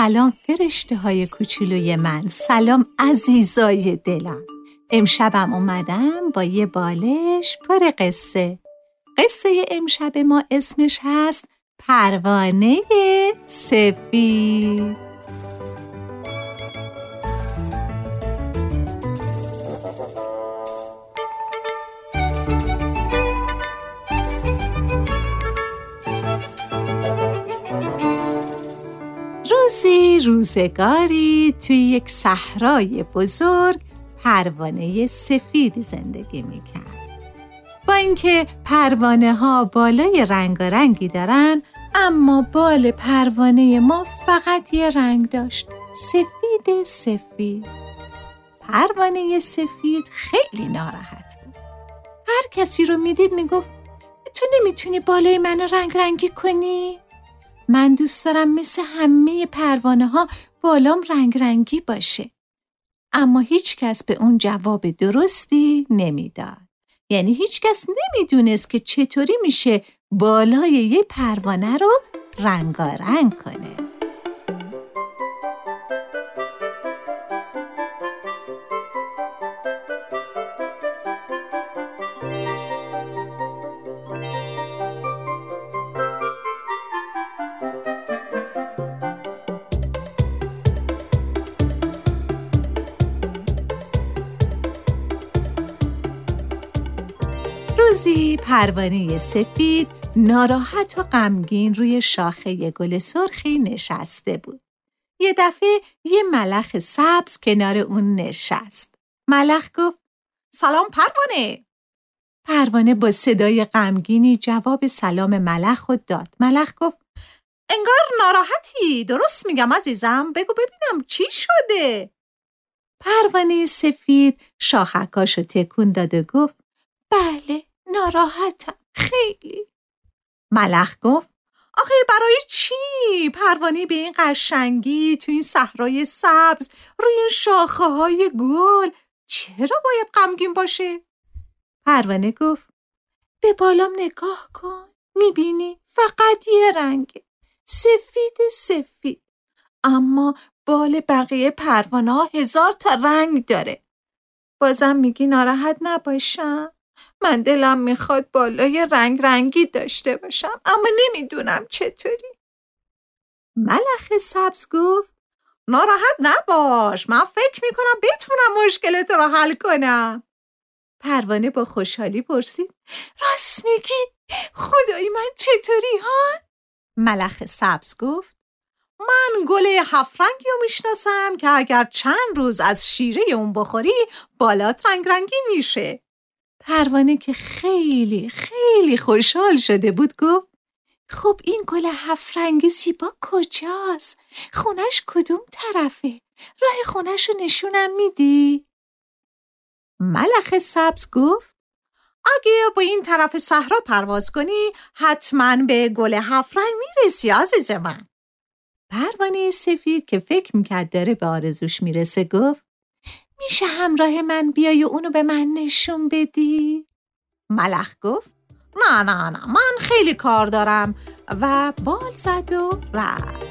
سلام فرشته های کوچولوی من. سلام عزیزای دلم. امشبم اومدم با یه بالش پر قصه. قصه امشب ما اسمش هست پروانه سفید. روزی روزگاری توی یک صحرای بزرگ پروانه سفید زندگی می‌کرد. با اینکه پروانه ها بالای رنگارنگی دارن اما بال پروانه ما فقط یه رنگ داشت سفید سفید پروانه سفید خیلی ناراحت بود هر کسی رو می‌دید می‌گفت تو نمی‌تونی بالای منو رنگ رنگی کنی؟ من دوست دارم مثل همه پروانه ها بالام رنگ رنگی باشه. اما هیچ کس به اون جواب درستی نمی‌داد. یعنی هیچ کس نمی‌دونست که چطوری میشه بالای یه پروانه رو رنگارنگ کنه. روزی پروانه سفید ناراحت و غمگین روی شاخه گل سرخی نشسته بود. یه دفعه یه ملخ سبز کنار اون نشست. ملخ گفت سلام پروانه. پروانه با صدای غمگینی جواب سلام ملخ خود داد. ملخ گفت انگار ناراحتی درست میگم عزیزم بگو ببینم چی شده؟ پروانه سفید شاخکاشو تکون داد و گفت بله ناراحتم. خیلی. ملخ گفت آخه برای چی؟ پروانه به این قشنگی تو این صحرای سبز روی این شاخه های گل. چرا باید غمگین باشه؟ پروانه گفت به بالام نگاه کن. می‌بینی؟ فقط یه رنگه. سفید سفید. اما بال بقیه پروانه ها هزار تا رنگ داره. بازم میگی ناراحت نباشم؟ من دلم می‌خواد بالای رنگ رنگی داشته باشم اما نمی‌دونم چطوری. ملخ سبز گفت ناراحت نباش من فکر می‌کنم بتونم مشکلت رو حل کنم. پروانه با خوشحالی پرسید راست میگی؟ خدای من چطوری ها؟ ملخ سبز گفت من گل هفت رنگی رو می‌شناسم که اگر چند روز از شیره اون بخوری بالات رنگ رنگی میشه. پروانه که خیلی خیلی خوشحال شده بود گفت خب این گل هفت رنگی زیبا کجاست؟ خونش کدوم طرفه؟ راه خونش رو نشونم میدی؟ ملخ سبز گفت اگه با این طرف صحرا پرواز کنی حتما به گل هفت رنگ می‌رسی عزیز من. پروانه سفید که فکر می‌کرد داره به آرزوش می‌رسه گفت میشه همراه من بیای و اونو به من نشون بدی؟ ملخ گفت نه نه نه من خیلی کار دارم و بال زد و رفت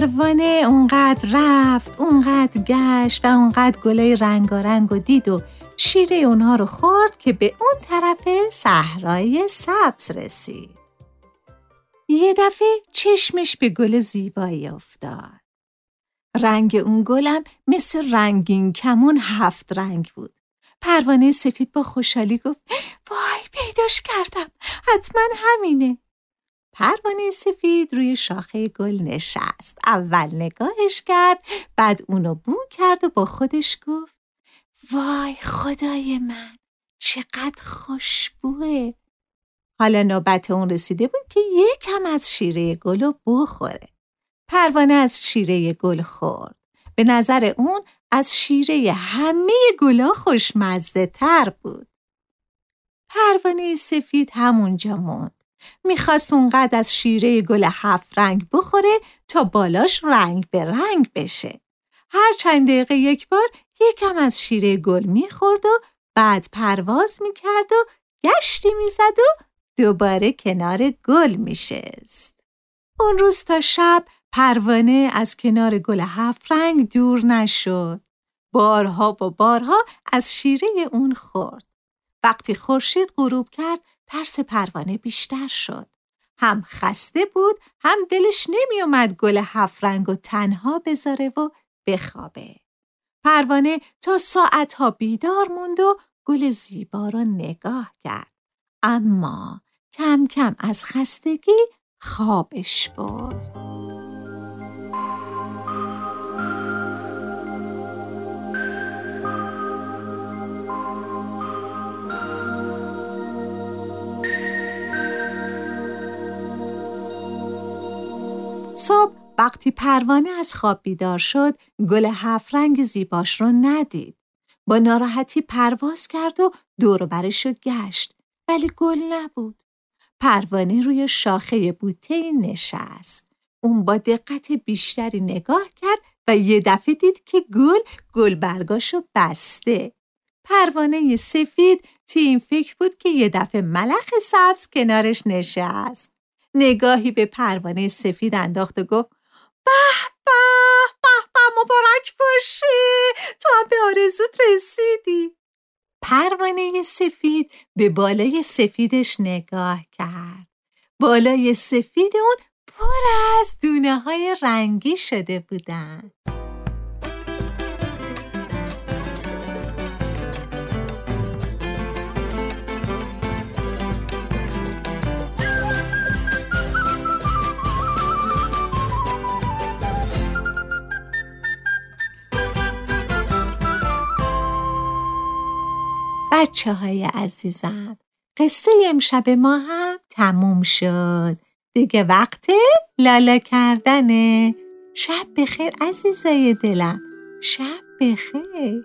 پروانه اونقدر رفت اونقدر گشت و اونقدر گله رنگارنگ و دید و شیره اونها رو خورد که به اون طرف صحرای سبز رسید. یه دفعه چشمش به گل زیبایی افتاد. رنگ اون گلم مثل رنگین کمون هفت رنگ بود. پروانه سفید با خوشحالی گفت وای پیداش کردم. حتما همینه. پروانه سفید روی شاخه گل نشست. اول نگاهش کرد بعد اونو بو کرد و با خودش گفت وای خدای من چقدر خوشبوه. حالا نوبت اون رسیده بود که یکم از شیره گل رو بخوره پروانه از شیره گل خورد. به نظر اون از شیره همه گلا خوشمزه تر بود. پروانه سفید همونجا موند. می‌خواست اونقدر از شیره گل هفت رنگ بخوره تا بالاش رنگ به رنگ بشه. هر چند دقیقه یک بار یکم از شیره گل می‌خورد و بعد پرواز می‌کرد و گشتی می‌زد و دوباره کنار گل میشست. اون روز تا شب پروانه از کنار گل هفت رنگ دور نشد. بارها و بارها از شیره اون خورد. وقتی خورشید غروب کرد ترس پروانه بیشتر شد. هم خسته بود هم دلش نمیومد گل هفت رنگ و تنها بذاره و بخوابه. پروانه تا ساعتها بیدار موند و گل زیبا رو نگاه کرد. اما کم کم از خستگی خوابش برد. وقتی پروانه از خواب بیدار شد گل هفت رنگ زیباش رو ندید. با ناراحتی پرواز کرد و دور برش گشت ولی گل نبود. پروانه روی شاخه بوته نشست. اون با دقت بیشتری نگاه کرد و یه دفعه دید که گل گل برگاشو بسته. پروانه سفید توی این فکر بود که یه دفعه ملخ سبز کنارش نشست. نگاهی به پروانه سفید انداخت و گفت به به به به مبارک باشی. تو هم به آرزوت رسیدی. پروانه سفید به بالای سفیدش نگاه کرد. بالای سفید اون پر از دونه های رنگی شده بودن. بچه های عزیزم. قصه امشب ما هم تموم شد. دیگه وقت لالا کردنه. شب بخیر عزیزای دلم. شب بخیر.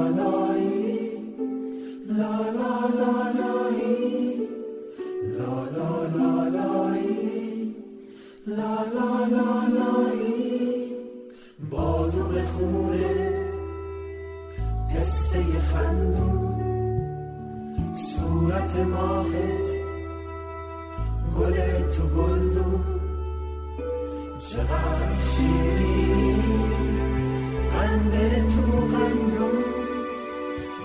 لا لا لا لایی بادو خونه پسته خندون صورت ماهت گل تو گلدون چقدر شیرینی بنده تو غندون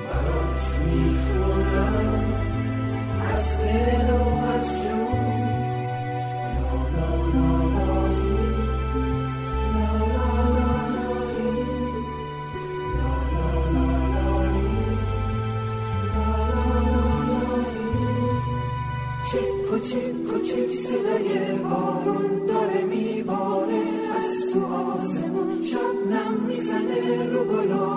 برات می‌خورم از دل کوچیک کوچیک صدای بارون داره میباره. از تو آسمون شبنم می‌زنه رو گلا